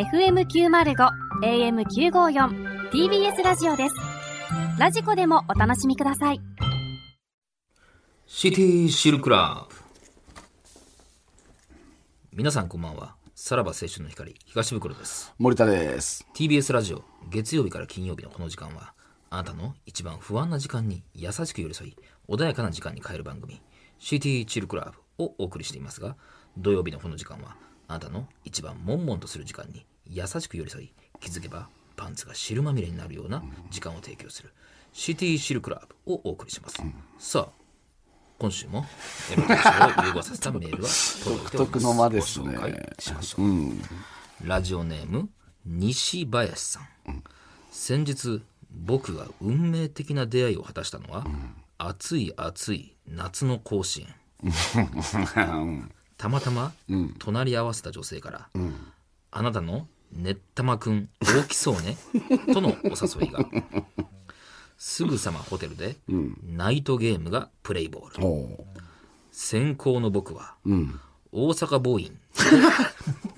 FM905 AM954 TBS ラジオです。ラジコでもお楽しみください。シティシルクラブ。皆さんこんばんは。さらば青春の光東袋です。森田です。TBS ラジオ月曜日から金曜日のこの時間はあなたの一番不安な時間に優しく寄り添い穏やかな時間に変える番組シティチルクラブをお送りしていますが土曜日のこの時間はあなたの一番悶々とする時間に優しく寄り添い気づけばパンツが汁まみれになるような時間を提供するシティシルクラブをお送りします、さあ今週もエロテーシを融合させたメールは 届いております。独特の間ですしましょう、ラジオネーム西林さん、先日僕が運命的な出会いを果たしたのは、暑い暑い夏の甲子園。たまたま隣り合わせた女性から、あなたのねったまくん大きそうね とのお誘いが。すぐさまホテルで、ナイトゲームがプレイボール。お先行の僕は、大阪ボーイン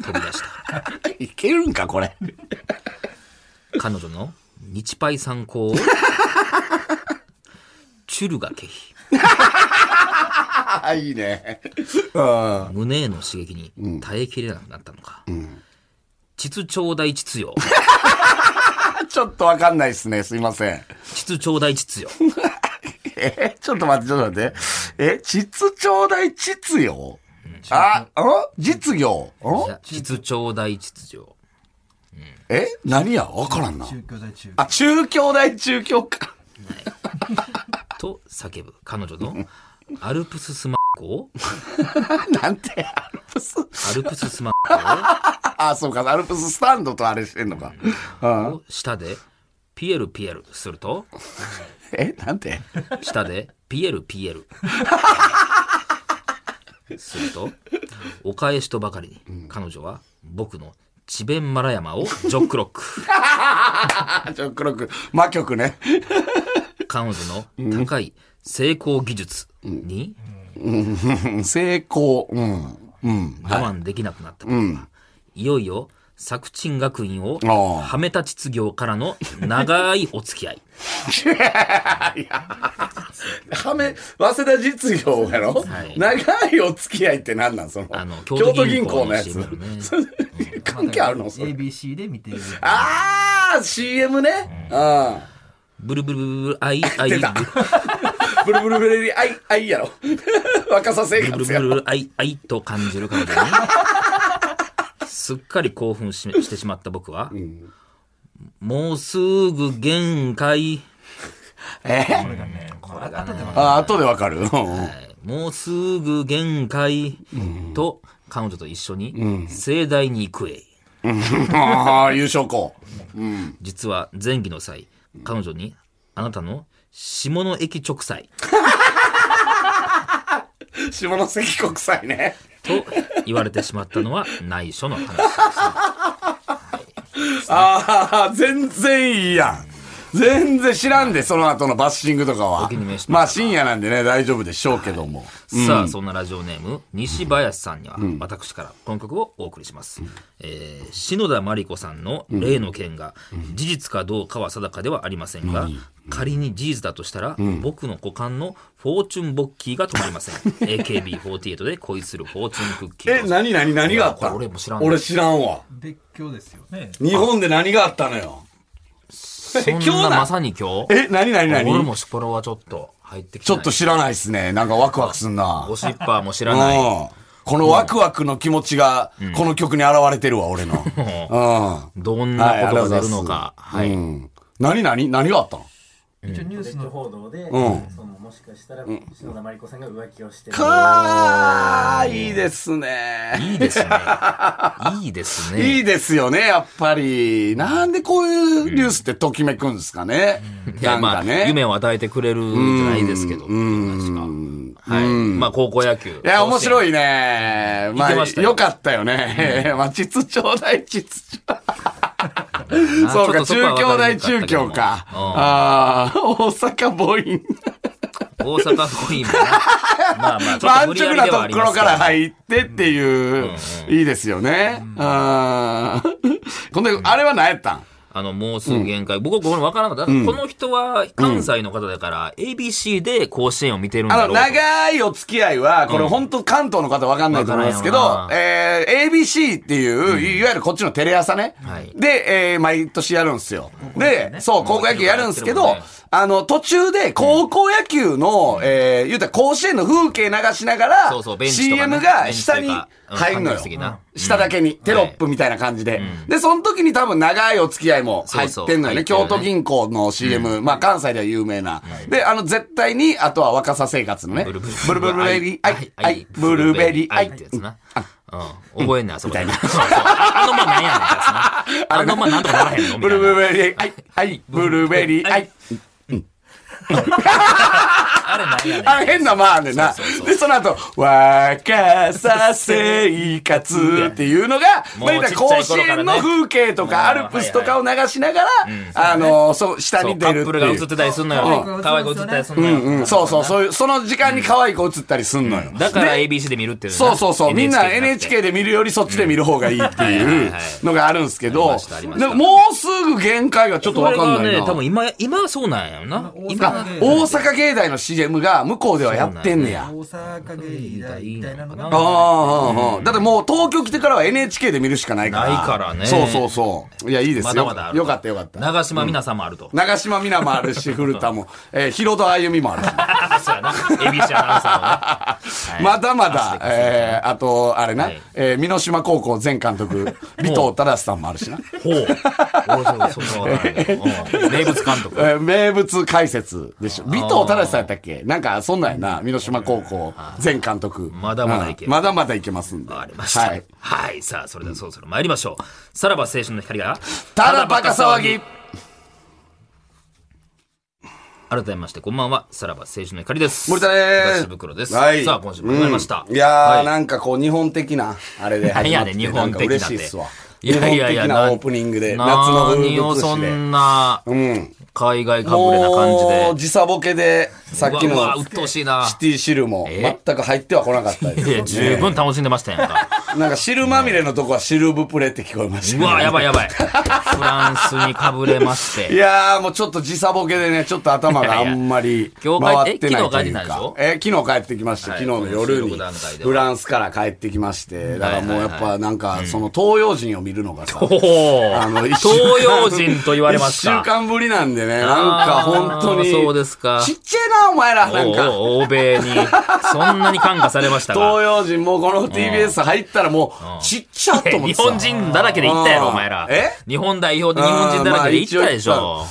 飛び出した。いけるんか、これ。彼女の日パイ参考をチュルが拒否あ、いいね。うん。胸への刺激に耐えきれなくなったのか、膣頂戴膣よ。ちょっとわかんないですね。すいません。膣頂戴膣よ。え、ちょっと待って、ちょっと待って。え、実頂戴実用あ、ん？実業？ん？いや膣頂戴膣よ。え何や？わからんな。中京大中あ、中京大中京か。と叫ぶ彼女の アルプススマッコを なんて、アルプス？アルプススマッコ あ、そうか、アルプススタンドとあれしてんのか。うん。を舌で？ピエルピエル。すると？え、なんて？舌で？ピエルピエル。すると？お返しとばかりに。彼女は？僕の智弁マラヤマをジョックロック。あ、ちょ、黒く、魔曲ね。彼女の高い成功技術にうん成功。うん。うん。我慢できなくなった僕は、いよいよ作陳学院をああ。はめた秩業からの長いお付き合い。はめ、早稲田実業やろ、はい。長いお付き合いって何なん？その、あの京都銀行のやつ。関係あるの？それ。ABC で見ている。あー、CM ね。うん。ブルブルブルブルアイアイブルブルブルブルリ、あい、あいやろ。若さ生ブル活やろ。ブルブルアイアイと感じる彼女にすっかり興奮ししてしまった僕は、もうすぐ限界えこれがねこれ後ではあ、後でわかる。うんもうすぐ限界、と彼女と一緒に盛大に行くへああ、優勝校。実は前期の際彼女にあなたの下関直祭 下関国際ね。と言われてしまったのは内緒の話です ああ、全然いいやん。全然知らんで、その後のバッシングとかは。まあ深夜なんでね、大丈夫でしょうけども。さあ、そんなラジオネーム、西林さんには、私からこの曲をお送りします。えー篠田麻里子さんの例の件が、事実かどうかは定かではありませんが、仮に事実だとしたら、僕の股間のフォーチュンボッキーが止まりません。AKB48 で恋するフォーチュンクッキーえ、を。何何何があった？俺も知らん俺知らんわ。別居ですよね日本で何があったのよ。そん今日ななまさに今日？え、何何何？俺もシュポロはちょっと入ってきてちょ。っと知らないっすね。なんかワクワクすんな。ゴシッパーも知らない。うんこのワクワクの気持ちが、この曲に現れてるわ、俺の。うん。どんなことが出るのか。はい。うん。何何何があったの？一応ニュースの報道で、んそのもしかしたら篠田麻里子さんが浮気をしてるかー、いいですね。いいですね。いいですね。いいですよね、やっぱり。なんでこういうニュースってときめくんですかね。いやまあ、なんかね。夢を与えてくれるじゃないですけど、っていう話が。はい。まあ、高校野球。いや、面白い。いね。まあ、よよかったよね。まあ、秩ちょうだい、秩ちょうあそうか、中京大中京か。うんああ、大阪母音。大阪桐蔭もな。まあまあ、ちょまあ、安っと無理や直なとりではありころからますから。入ってっていう、いいですよね。ああ。ほんで、あれは何やったん？あの、もうすぐ限界。僕はこれ分からなかった。この人は関西の方だから、ABC で甲子園を見てるんだあの、ろうと。長いお付き合いは、これ本当関東の方わかんないと思いますけどえー、ABC っていう、いわゆるこっちのテレ朝ね。はいで、えー、毎年やるんですよ。で、そう、高校野球やるんですけどあの、途中で高校野球の、えー、言うたら甲子園の風景流しながら、CM が下に入るのよ。下だけに、テロップみたいな感じで。で、その時に多分長いお付き合いも入ってんのよね。京都銀行の CM、まあ関西では有名な。で、あの、絶対に、あとはわかさ生活のね。ブルブル。ブルベリー、アイ、アイ、ブルー。ベリー、アイってやつな。うん。覚えんねん、あそこあのまなんやねんってやつな。あのまなんとかならへんの？みブル。ーベリー、アイ、アイ、ブルーベリー、アイ。あれなん。やねん。あれ変なまあねんな。で、その後、若さ生活っていうのが、まあ甲子園の風景とか、アルプスとかを流しながら、あの、そう、下に出るってカップルが映いう。ってたりすんのよ。可愛い子映ったりすんのよ。うん、そうそう、そういう、その時間に可愛い子映ったりすんのよ。だからで ABC で見るっていうねそうそうそう。みんな NHK で。で見るよりそっちで見る方がいいっていうのがあるんですけどでももうすぐ限界がちょっとわかんないな。多分今、今はそうなんやよな。大阪芸大の CM が向こうではやってんねや。大阪芸大みたいなのがああ、ああ、だってもう東京来てからは NHK で見るしかないから。ないからねそうそうそう。いや、いいですよ。まだまだある。よかったよかった。長島皆さんもあると。長島みなもあるし、古田も、えー、ヒロドあゆみもあるし。そうやな。ABC アナウンサーのね。は いまだまだ、えー、あと、あれな、はいえー、美濃島高校前監督、尾藤忠さんもあるしな。ほう。名物監督。えー名物解説でしょ。尾藤忠さんやったっけ？なんか、そんなんやな。美濃島高校前監督。まだまだいけるうんまだまだいけますんで。ありました。ははいい。。さあ、それではそろそろ参りましょう。さらば青春の光が、ただバカ騒ぎ。改めまして、こんばんは。さらば青春の光です。森田です。東袋です。はい。さあ、今週も始まりました。うんいやー、はいなんかこう、日本的な、あれで何やねん、始まって 日本的なって。なんか嬉しいっすわ。いやいやいや、日本的なオープニングで、夏なの風物詩で。そんな、うん。海外かぶれな感じで。時差ボケで、さっきのうっとうしいな。シティシルもえ？全く入っては来なかったですいや、十分楽しんでましたやんか。なんか汁まみれのとこはシルブプレって聞こえましたね。うわ、やばいやばい。フランスにかぶれましいて。やーもうちょっと時差ボケでね、ちょっと頭があんまり回ってないというか。え、昨日帰ってきました。はい昨日の夜にフランスから帰ってきまして。だからもうやっぱなんか、その東洋人を見るのがさ、あの、東洋人と言われますか。一週間ぶりなんでね、なんか本当に。そうですかちっちゃいな、お前ら、なんか。欧米に、そんなに感化されました 東が。洋人もこの TBS 入ったらもう、ちっちゃっと思ってさ日本人だらけで行ったやろ、うんお前ら。え？日本代表で日本人だらけで行ったでしょ。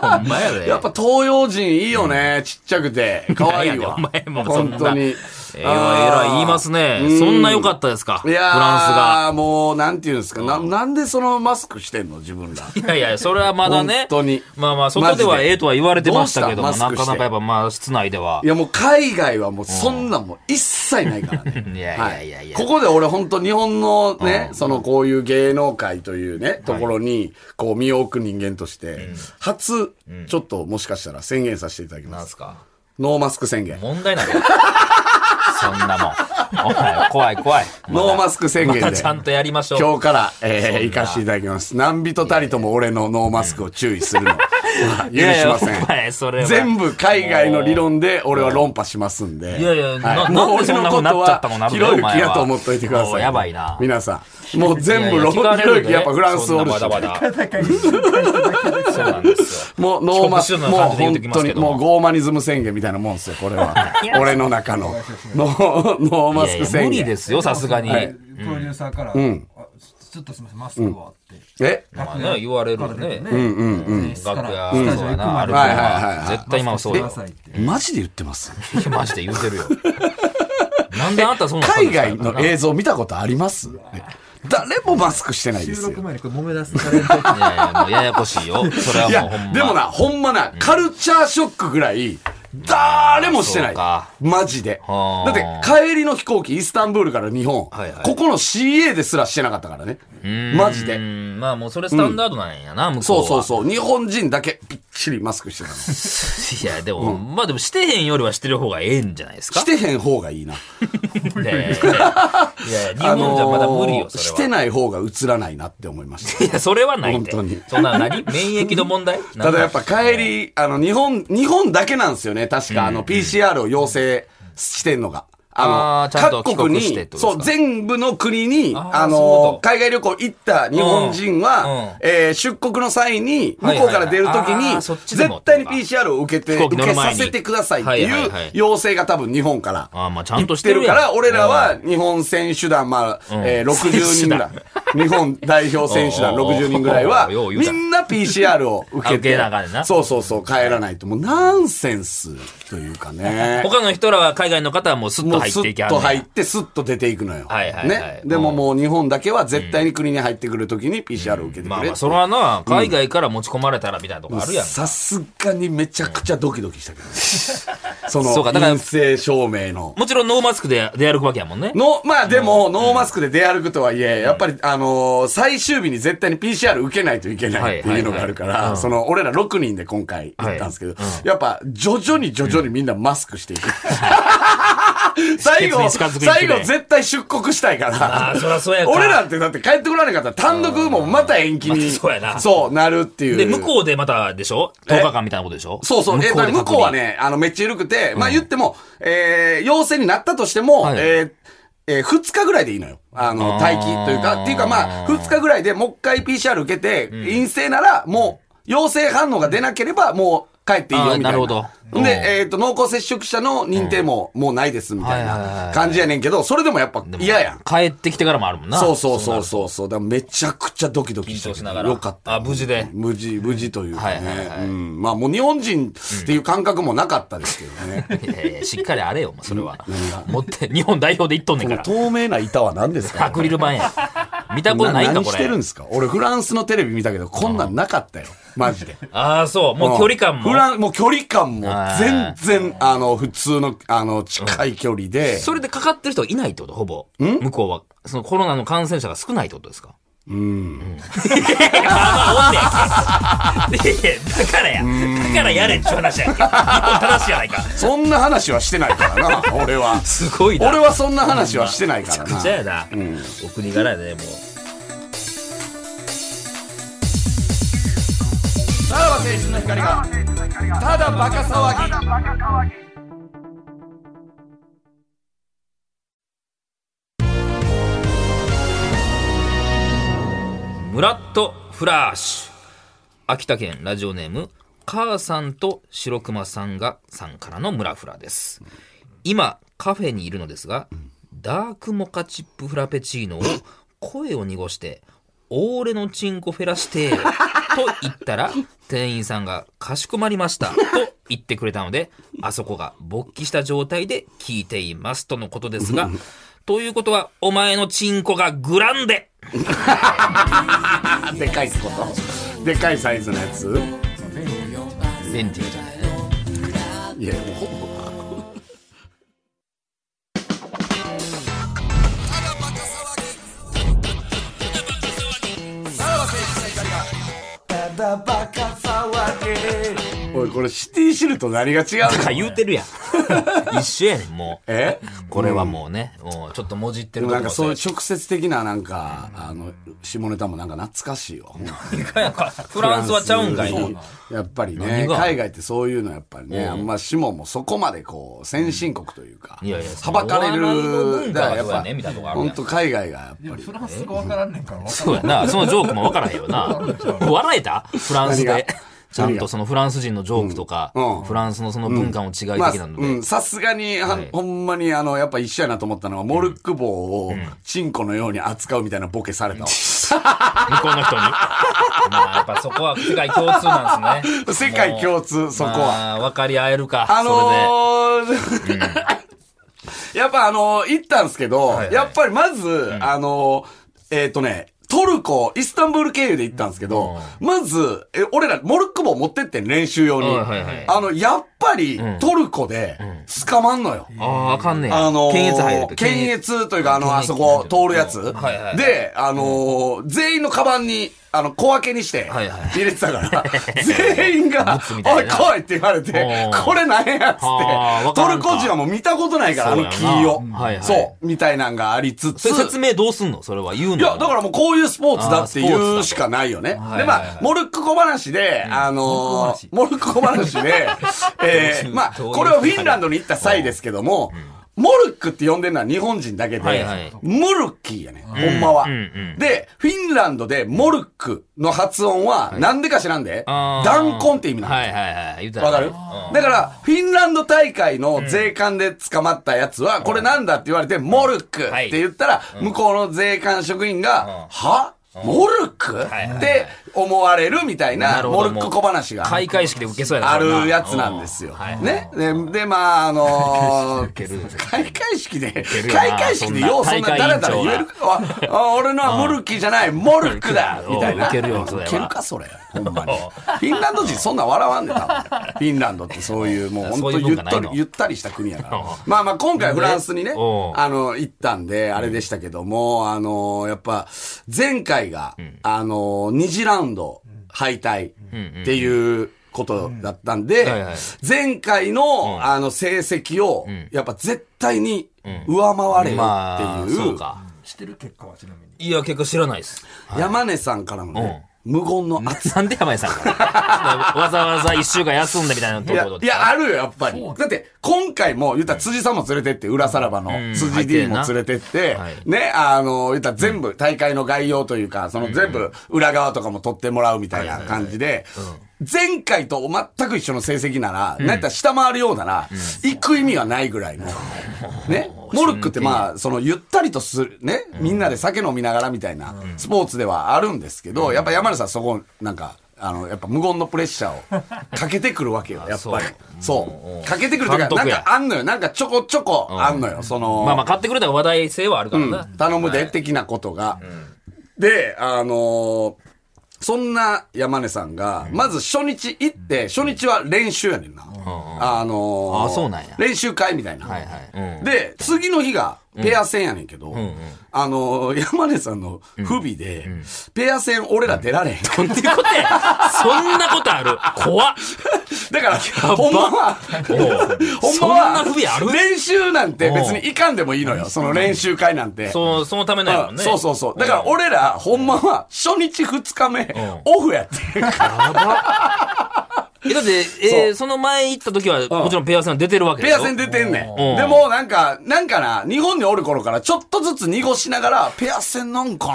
ほんまやで。やっぱ東洋人いいよね、ちっちゃくて。可愛いわ。お前もそんな本当に。えらいえらい言いますね。そんな良かったですか？フいやー、ランスが。もう、なんていうんですか、な、なんでそのマスクしてんの自分ら。いやいや、それはまだね。本当にまあまあ、外ではええとは言われてましたけども、なかなかやっぱまあ、室内では。いや、もう海外はもうそんなんもう一切ないからね。いやいやいやいや。ここで俺本当日本のね、そのこういう芸能界というね、ところに、こう身を置く人間として、初、ちょっともしかしたら宣言させていただきます。なんすか？ノーマスク宣言。問題なのそんなもん。お前、怖い怖い。ノーマスク宣言でまたちゃんとやりましょう。今日から、えー、行かせていただきます。何人たりとも俺のノーマスクを注意するの は許しませいやいやお前それはん。全部海外の理論で俺は論破しますんで。いやいやはもうなんでそんな風になっちゃったの俺のことはひろゆきやと思っといてください。おやばいな皆さん。もう全部論いやいや聞かひろゆやっぱフランスおるし。そうなんですよ。もうノーマスもう端な感じで言うとき本当にももうゴーマニズム宣言みたいなもんですよ、これは。俺の中の。ノーノーマスクいやいや宣言。無理ですよ、さすがに。はいプロデューサーから、あちょっとすみません、マスクはって。え？まあね、言われるよね。うんうんうん。楽屋、スタジオそうやな、行くまではいはいはいはい絶対今はそうだ。マジで言ってます？マジで言うてるよ。なんであんたそんな海外の映像見たことあります？誰もマスクしてないですよ収録。前にこれ揉め出すタレント。いやいや、もうややこしいよ。それはいもうほんま。、やでもな、ほんまな、カルチャーショックぐらい、誰もしてない。マジで。はあだって、帰りの飛行機、イスタンブールから日本、はいはいここの CA ですらしてなかったからね。マジうで。んまあもうそれスタンダードなんやな、向こうそうは。そうそう。日本人だけびっちりマスクしてたの。いや、でも、まあでもしてへんよりはしてる方がええんじゃないですか？してへん方がいいな。いやいやいや日本じゃまだ無理よ。してない方が映らないなって思いました。いや、それはない。本当にそんな何？免疫の問題？ただやっぱ帰り、あの、日本、日本だけなんですよね。確か、あの、PCR を要請してんのが。あの、あ各国にそう、全部の国に、あの海外旅行行った日本人うんはうん、えー出国の際に、向こうから出るときに、絶対に PCR を受けて、受けさせてくださいってはいうはい。要請が多分日本から。あーまあちゃんとしてるから、俺らは日本選手団、まあ、えー60人ぐらい。日本代表選手団おうおう60人ぐらいは、みんな PCR を受けてそうそうそう、帰らないと。もうナンセンスというかね。他の人らは海外の方はもうスッとスッっていきはんねんと入って、スッと出ていくのよ。はいはいはいね。でももう日本だけは絶対に国に入ってくるときに PCR を受けてくれってまあまあ、それはな、海外から持ち込まれたらみたいなとこあるやん。さすがにめちゃくちゃドキドキしたけどね。その、そうかだから陰性証明の。もちろんノーマスクで出歩くわけやもんね。の、まあでも、ノーマスクで出歩くとはいえ、やっぱり、あのー最終日に絶対に PCR 受けないといけないっていうのがあるかはいはいはいら、その、俺ら6人で今回行ったんですけど、やっぱ、徐々に徐々にみんなマスクしていく。最後、最後絶対出国したいから。ああ、そらそうやか。俺らってだって帰ってこられなかったら単独もまた延期に、そうやなそうなるっていう。で、向こうでまたでしょ ?10 日間みたいなことでしょ？そうそう。え、向こうは、ね、あの、めっちゃ緩くて、まあ言っても、えー、陽性になったとしても、はいえーえー、2日ぐらいでいいのよ。あの、待機というか、っていうかまあ、2日ぐらいでもう一回 PCR 受けて、陰性なら、もう、陽性反応が出なければ、もう帰っていいよ、みたいな。なるほどうんで、えっ、と、濃厚接触者の認定ももうないです、みたいない感じやねんけど、それでもやっぱ嫌やん。帰ってきてからもあるもんな。そうそうそううそうそう。だめちゃくちゃドキドキしたけど。緊張しながらよかった。あ無事で無事、無事というかね。はいはいはいうん。まあもう日本人っていう感覚もなかったですけどね。いやいやしっかりあれよ、それは。持って、日本代表で行っとんねんから。透明な板は何ですか？アクリル板や。見たことないんか、何これ。してるんですか？俺フランスのテレビ見たけど、こんなんなかったよ。マジで。ああ、そう。もう距離感もフ。ラン、もう距離感も全然、あの、普通の、あの、近い距離で。それでかかってる人がいないってこと？ほぼ。向こうは。そのコロナの感染者が少ないってことですか？うん。まあまあおんねやんけ。いやいやだからや。だからやれっちゅう話やんけ。日本正しいやないか。そんな話はしてないからな、俺は。すごいな。俺はそんな話はしてないからな。めちゃくちゃやな。お国柄やね、もう。さらば青春の光が、ただバカ騒ぎ。ラッとフラッシュ。秋田県ラジオネーム、母さんと白熊さんがさんからのムラフラです。今、カフェにいるのですが、ダークモカチップフラペチーノを声を濁して、オーレのチンコフェラシテーと言ったら、店員さんがかしこまりましたと言ってくれたので、あそこが勃起した状態で聞いていますとのことですが、ということは、お前のチンコがグランデ でかいってこと？でかいサイズのやつ？ベンティアじゃないいや、もうほぼ。おい、これシティシルと何が違うだからの言うてるやん。一緒やねん、もう。え？これはもうね、もうちょっともじってでもなんかそういう直接的ななんか、あの、下ネタもなんか懐かしいわ。フランスはちゃうんかいな。やっぱりね、海外ってそういうのやっぱりね、うんあんま下もそこまでこう、先進国というか、いやいやはばかれる、文化はそうやねみたいなとこあるやん本当海外がやっぱり。フランス語わからんねんから。そうやな。そのジョークもわからへんよな。笑えた？フランスで。ちゃんとそのフランス人のジョークとか、うん。うん。フランスのその文化の違いまあ、的なので、うん、さすがに、ははい。ほんまに、あの、やっぱ一緒やなと思ったのは、モルック棒を、チンコのように扱うみたいなボケされたわ。向こうの人に？まあ、やっぱそこは世界共通なんですね。世界共通、そこは。まあ、分かり合えるか。あそのー やっぱあのー行ったんですけど、はいはい。やっぱりまず、あのーえっ、とね、トルコ、イスタンブール経由で行ったんですけど、まず、え、俺ら、モルック棒持ってってん、練習用に。あの、やっぱり、トルコで、捕まんのよ。ああ、あかんねや。あのー検閲入ると。検閲というか、あの、あそこ通るやつ。はいはいで、あのー全員のカバンに、あの、小分けにしてはいはい、入れてたから、全員が物み、たおいいな来いって言われてお、ーこれなんやっつって、トルコ人はもう見たことないから、あの木そうやな。を。はいはい。そう、みたいなんがありつつ、それ説明どうすんの？それは言うの？いや、だからもうこういうスポーツだって言うしかないよね。で、はいはいまあ、モルック小話で、あのー、モルック小話。で、えー、まあ、これはフィンランドに行った際ですけども、モルックって呼んでるのは日本人だけで、はいはい。ムルッキーやね、ほんまは、うんうんで、フィンランドでモルックの発音は、なんでか知らんで、弾痕って意味なの。はいはいはい。わかる？うん。だから、フィンランド大会の税関で捕まったやつは、これなんだって言われて、モルックって言ったら、向こうの税関職員が、は？モルック？はいはいって思われるみたいな、モルック小話が開会式で受けそうやなあるやつなんですよ。ね。で、でまあ、あの開会式で、開会式でようそんなだらだら言えるか。俺のはモルッキーじゃない、モルックだ。みたいな。いけるよそれはいけるか、それ。ほんまに。フィンランド人そんなん笑わんで、多分。フィンランドってそういう、もう本当ゆっとりゆったりした国やから。まあまあ、今回フランスにねう、ん。あの、行ったんで、あれでしたけども、あの、やっぱ、前回が、あの、2次ラウンド敗退っていうことだったんで前回の、あの、成績を、やっぱ絶対に上回れよまあ、っていう、そうか。知ってる結果はちなみに。いや、結構知らないです。山根さんからのね、無言の圧。なんで山根さん わざわざ一週間休んでみたいなところ、いや、あるよ、やっぱり。だって、今回も、言ったら辻さんも連れてって、裏さらばの辻 D も連れてってはい、ね、あの、言ったら全部、大会の概要というか、その全部、裏側とかも取ってもらうみたいな感じで、前回と全く一緒の成績なら、なんやったら下回るようなら、行く意味がないぐらいの。ね。モルックってまあ、その、ゆったりとする、ね。みんなで酒飲みながらみたいな、スポーツではあるんですけど、やっぱ山根さんそこ、なんか、あの、やっぱ無言のプレッシャーをかけてくるわけよ、やっぱり。そう。かけてくるというか、なんかあんのよ。なんかちょこちょこあんのよ。その、まあまあ、買ってくれたら話題性はあるからな。頼むで、的なことが。で、あのーそんな山根さんが、まず初日行って、初日は練習やねんな。あのー練習会みたいな。で、次の日がペア戦やねんけど、あのー山根さんの不備で、ペア戦俺ら出られへん。なん。ことや。そんなことある？怖っ。だから、ほんまは、ほんまは不備ある？練習なんて別に行かんでもいいのよ。その練習会なんて。そう、そのためなんやもんね。そうそうそう。だから俺ら、ほんまは、初日二日目、オフやってるから。え、だって、えーその前行った時は、もちろんペア戦出てるわけでしょ？ペア戦出てんねうん。ん。でも、なんか、なんかな、日本におる頃からちょっとずつ濁しながら、ペア戦なんか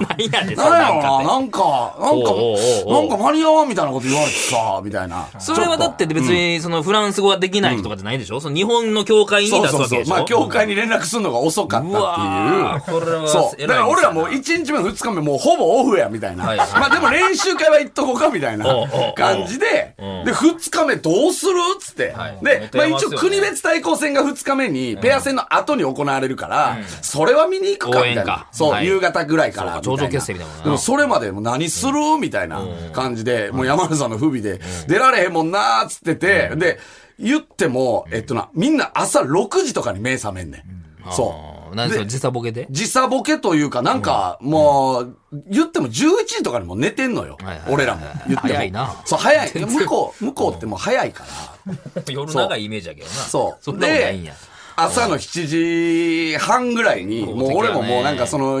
な。何やねん、そなんやろな、んなんかなんか、なんか、おうおうおうなんか間に合わんみたいなこと言われてさ、みたいな。それはだって別に、そのフランス語ができない人とかじゃないでしょ、その日本の教会にそうそうそう。まあ、教会に連絡するのが遅かったっていう。うわーこれはそう。だから俺らもう1日目2日目もうほぼオフやみたいな。はいまあでも練習会は行っとこうかみたいなおうおうおう。感じで、うんで、2日目どうする？っつって。はい。で、まあ一応国別対抗戦が2日目に、ペア戦の後に行われるから、それは見に行くかみたいな。そう、はい。夕方ぐらいから。頂上決戦みたいなでもそれまでもう何する？みたいな感じで、もう山根さんの不備で、出られへんもんなーっつってて、で、言っても、えっとな、みんな朝6時とかに目覚めんねん。そう。何それ時差ボケで？時差ボケというか、なんか、もう、言っても11時とかにもう寝てんのよはいはい。俺らも。言っても。早いなそう、早い。向こう、向こうってもう早いから。夜長いイメージやけどな。そうそんなことないんや。朝の7時半ぐらいに、もう俺ももうなんかその、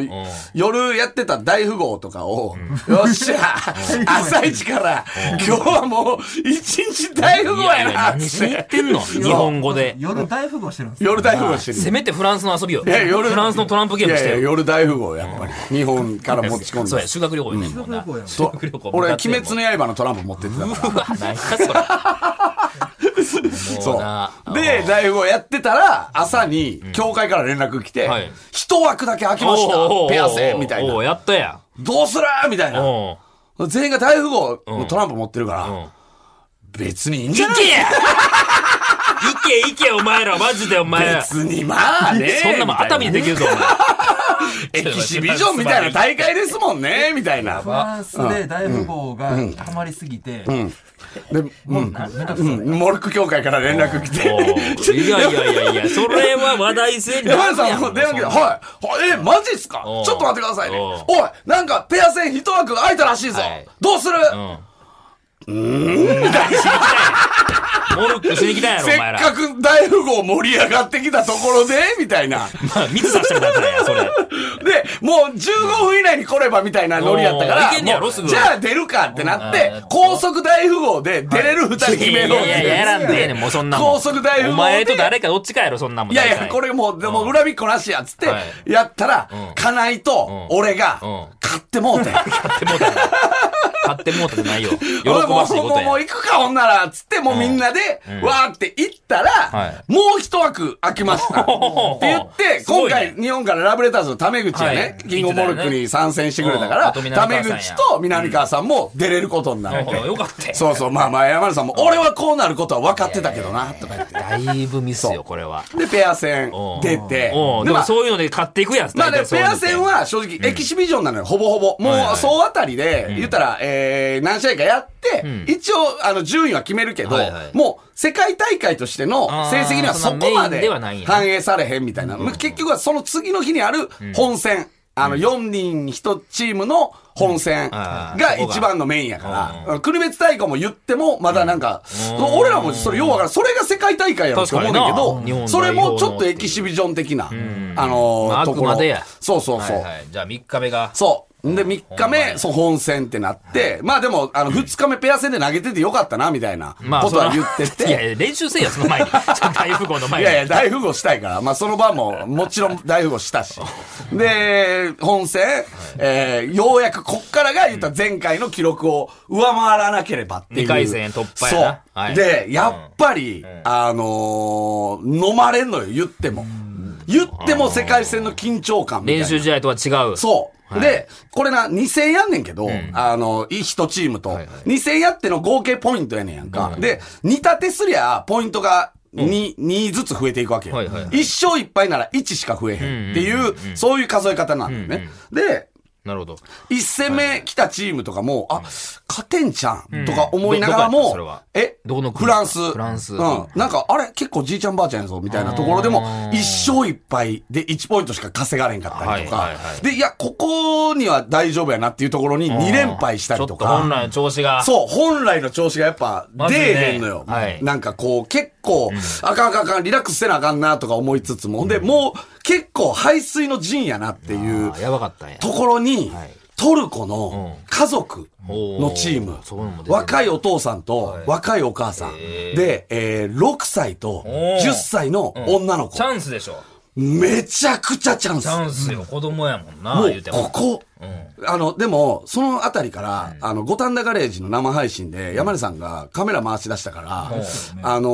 夜やってた大富豪とかを、よっしゃ、朝一から、今日はもう一日大富豪やな、何しに行ってんの？日本語で。夜大富豪してるんです夜大富豪してる。せめてフランスの遊びよ。いや夜フランスのトランプゲームしてよ。夜大富豪やっぱり。日本から持ち込んでそうや、。修学旅行やねんもんな。旅行やん修学旅行俺、鬼滅の刃のトランプ持ってってたから。うわ、何やそれ。そもう。で、大富豪やってたら、朝に、教会から連絡来てはい、一枠だけ空きましたペア戦みたいな。やったや。どうする？みたいな。全員が大富豪のトランプ持ってるから、ん別にいいんじゃない？行けや行け行けお前ら、マジでお前ら。別にまあね。そんなもん熱海でできるぞ、お前。エキシビジョンみたいな大会ですもんね、みたいな。フランスで大富豪がハマりすぎて、で、うん、うん、モルック協会から連絡来て。いやいやいやいや、それは話題性にな山さんも電話来て、はい、はい、え、マジっすか？ちょっと待ってくださいね。おい、なんかペア戦一枠空いたらしいぞ。はい。どうする？うん。モルックしに来たんやろ、せっお前ら。かく大富豪盛り上がってきたところで、みたいな。まあ、密させてるだけや、それ。で、もう15分以内に来ればみたいなノリやったから、おーいけんねやろもうすぐじゃあ出るかってなってうん、高速大富豪で出れる二人決めろっいやいや、やらんでええねん、もうそんなもん。高速大富豪でお前と誰かどっちかやろ、そんなもん。いやいや、これもう、でも恨みっこなしやっつっては、やったらうん、金井と俺がうん、買ってもうて。買ってもうたよ。買ってもうたじゃないよ。喜 俺もうばしいことやもうもう。行くか、ほんなら、つって、もうみんなで、わーって行ったら、はい。もう一枠空きました。って言って、今回、日本からラブレターズのタメ口がね、はい。キングモルックに参戦してくれたから、タメ口と南川さんも出れることになって。よかったよ。そうそう、まあまあ、山根さんも、俺はこうなることは分かってたけどな、とか言って。だいぶミスよ、これは。で、ペア戦うん。出て、うん。でまあもそういうので買っていくやん。まあね、ペア大体そういうのって戦は正直エキシビジョンなのよ、ほぼほぼ。もう、はいはい。総あたりで、言ったら、えー、何試合かやっ一応、あの、順位は決めるけどはいはい、もう、世界大会としての成績にはそこまで反映されへんみたいな。まあ結局はその次の日にある本戦。あの、4人1チームの本戦が一番のメインやから、国別大会も言っても、まだなんか、うん。俺らもそれようわからん。それが世界大会やろって思うねんだけど、本それもちょっとエキシビジョン的な、ん。あのところ。あくまでや。そうそうそう。じゃあ3日目が。そう。で、3日目、やそう、本戦ってなって、まあでも、あの、2日目ペア戦で投げててよかったな、みたいなまあ、ことは言ってそらいやいて。や、練習せえよ、その前に。大富豪の前に。いやいや、大富豪したいから。まあ、その場も、もちろん大富豪したし。で、本戦、えー、ようやくこっからが言ったら前回の記録を上回らなければっていう。二回戦突破やなそう。はいで、やっぱり、あのー飲まれんのよ、言っても。言っても世界戦の緊張感みたいな。練習試合とは違う。そう。はい。で、これな、2戦やんねんけど、あの、一チームと、はいはい。2戦やっての合計ポイントやねんやんか。で、2立てすりゃ、ポイントが2、2ずつ増えていくわけよ。はいはいはい。1勝1敗なら1しか増えへんっていう、そういう数え方なんだよね。で、なるほど。1戦目来たチームとかも、あ、勝てんじゃんとか思いながらもそれは、えどこの国？フランス。フランス。うん。なんか、あれ？結構じいちゃんばあちゃんやぞみたいなところでもあ、ー1勝1敗で1ポイントしか稼がれんかったりとか。はいはいは。い。で、いや、ここには大丈夫やなっていうところに2連敗したりとちょっと本か。来の調子が。そう、本来の調子がやっぱ出えへんのよ。はい。なんかこう、結構、あかんあかんあかん、リラックスせなあかんなとか思いつつも、ほん。で、もう結構排水の陣やなっていうあーやばかったんや。ところにはい、トルコの家族のチーム。若いお父さんとはい。若いお母さん。で、えー6歳とおー。10歳の女の子。チ。ャンスでしょ。めちゃくちゃチャンス。チ。ャンスよ。子供やもんな、もう言うて、も。ここ、あの、でも、そのあたりから、あの、五反田ガレージの生配信で、山根さんがカメラ回し出したから、あの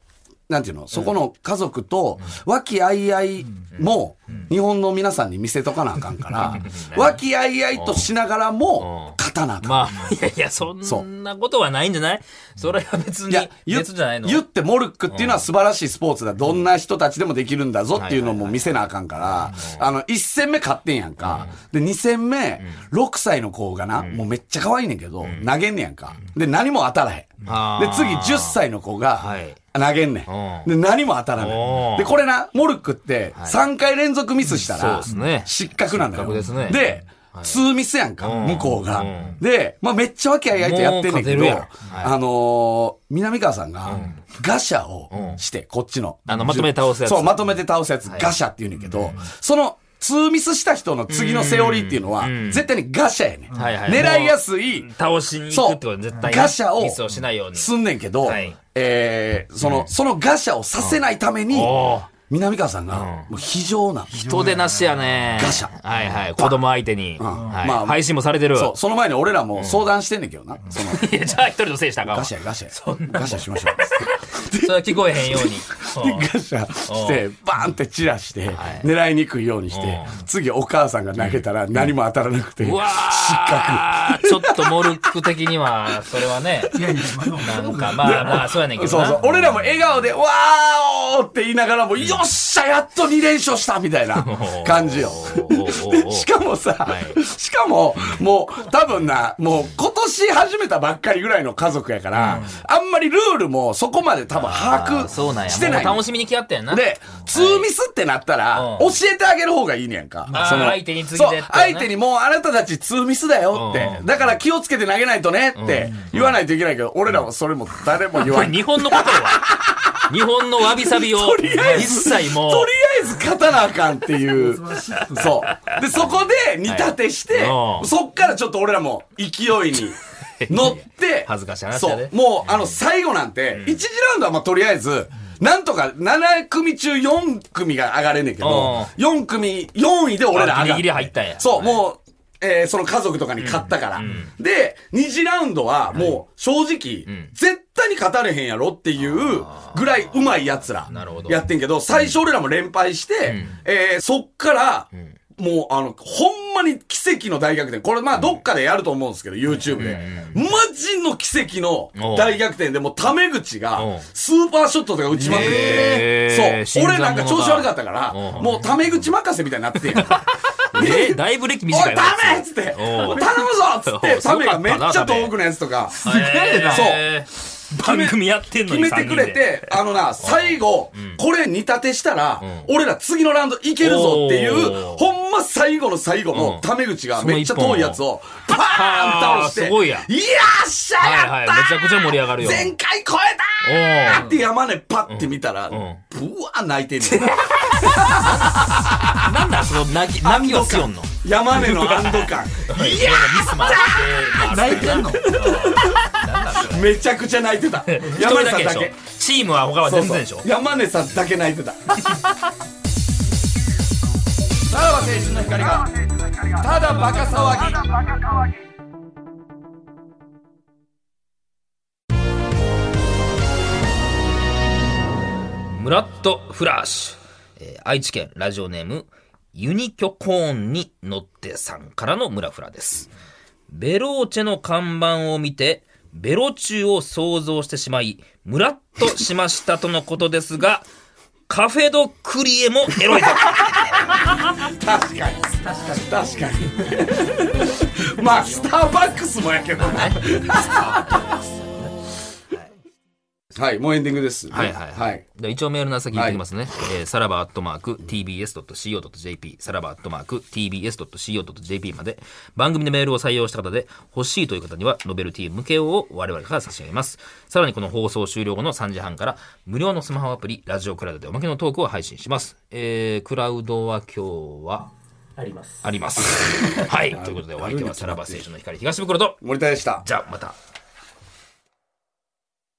ーなんていうの、そこの家族と、和気あいあいも、日本の皆さんに見せとかなあかんから、和気あいあいとしながらも、勝たなあかん。まあ、いやいや、そんなことはないんじゃない？それは別にいや、、言別じゃないの？言ってモルックっていうのは素晴らしいスポーツだ。どんな人たちでもできるんだぞっていうのも見せなあかんから、あの、1戦目勝ってんやんか。で、2戦目、6歳の子がな、もうめっちゃ可愛いねんけど、投げんねやんか。で、何も当たらへん。で、次10歳の子がはい、投げんねん。で、何も当たらおない。ー。で、これな、モルックって3回連続ミスしたら失格なんだよ。ですね。で、ツーミスやんか、向こうが。で、まあめっちゃ和気あいあいとやってんねんけど、あのー、南川さんが、ガシャをして、こっちの。あのまとめて倒すやつ。そう、まとめて倒すやつ、ガシャって言うねんけど、その、ツーミスした人の次のセオリーっていうのは、絶対にガシャやねん。狙いやすい、倒しに行くってことは絶対ねガシャをミスをしないように。すんねんけど、はい。えー、その、そのガシャをさせないために、南川さんが、もう非常な、人でなしやね。ガシャはいはい。子供相手に。まあ配信もされてる。そう、その前に俺らも相談してんねんけどな。その、いや、じゃあ一人のせいしたかガシャガシャ。ガシャしましょう。それは聞こえへんように。うんガシャして、バーンって散らしてはい、狙いにくいようにしてう、次お母さんが投げたら何も当たらなくて、失格。ーちょっとモルック的には、それはね、いやいや、まあなんか、まあまあ、そうやねんけどな。そうそう。俺らも笑顔で、わーおーって言いながらも、よっしゃ、やっと2連勝したみたいな 感じよ。しかもさ、はいしかも、もう、多分な、もう今年始めたばっかりぐらいの家族やから、あんまりルールもそこまで多分把。握してない。楽しみに来やったんやな。で、ツーミスってなったら、うん教えてあげる方がいいねやんか。その相手に次そうでってね相手にもうあなたたちツーミスだよって。うんだから気をつけて投げないとねって言わないといけないけど、俺らはそれも誰も言わない。日本のことは、日本のわびさびを、とりあえ一ず、切もうとり、あえず勝たなあかんっていう。そう。で、そこで煮立てして、はい。そっからちょっと俺らも勢いに 乗って、恥ずかしい話そう。もう、あの、最後なんて、1次ラウンドはまあとりあえず、なんとか7組中4組が上がれんねんけど、4組、4位で俺ら上があギリギリ入ったんや。そう、はいもう、えーその家族とかに勝ったから。で、2次ラウンドはもう正直、絶対に勝たれへんやろっていうぐらい上手い奴らやってんけど、最初俺らも連敗して、えーそっから、もうあの、ほんまに奇跡の大逆転。これまあどっかでやると思うんですけど、YouTube で。マジの奇跡の大逆転で、もうタメ口がスーパーショットとか打ちまくって。そう。俺なんか調子悪かったから、もうタメ口任せみたいになってんやん えだ いぶ歴おい、短いダメっつって、頼むぞっつって、タメがめっちゃ遠くのやつとか、すげえな。そう番組やってんのに決めてくれて、あのな、最後、これ煮立てしたら、俺ら次のラウンドいけるぞっていうほんま最後の最後うん。のタメ口がめっちゃ遠いやつを、パーン倒して、いやよっしゃはいやったはいめちゃくちゃ盛り上がるよ。前回超えたーおって山根パッて見たら、ブん。ワー泣いてんねん。なんだその泣き、泣きはすよんの。山根の安堵感。い。やミスもあって、泣いてんのめちゃくちゃ泣いてた。一山根さんだけ。。チームは他は全然でしょ？山根さんだけ泣いてた。さらば青春の光が、ただバカ騒ぎ。ムラッとフラッシュ。えー愛知県ラジオネーム、ユニキョコーンに乗ってさんからのムラフラです。ベローチェの看板を見て、ベロチューを想像してしまい、ムラッとしましたとのことですが、カフェドクリエもエロいぞ。確かに。確かに。確かに。まあ、スターバックスもやけどね。はい、もうエンディングです。はいはいはい。で一応メールの先言ってきますね。えーさらばアットマーク tbs.co.jp さらばアットマーク tbs.co.jp まで番組でメールを採用した方で欲しいという方にはノベルティ向けを我々から差し上げます。さらにこの放送終了後の3時半から無料のスマホアプリラジオクラウドでおまけのトークを配信します。えー、クラウドは今日は？あります。あります。はい。ということでお相手はさらば青春の光東袋と森田でした。じゃあまた。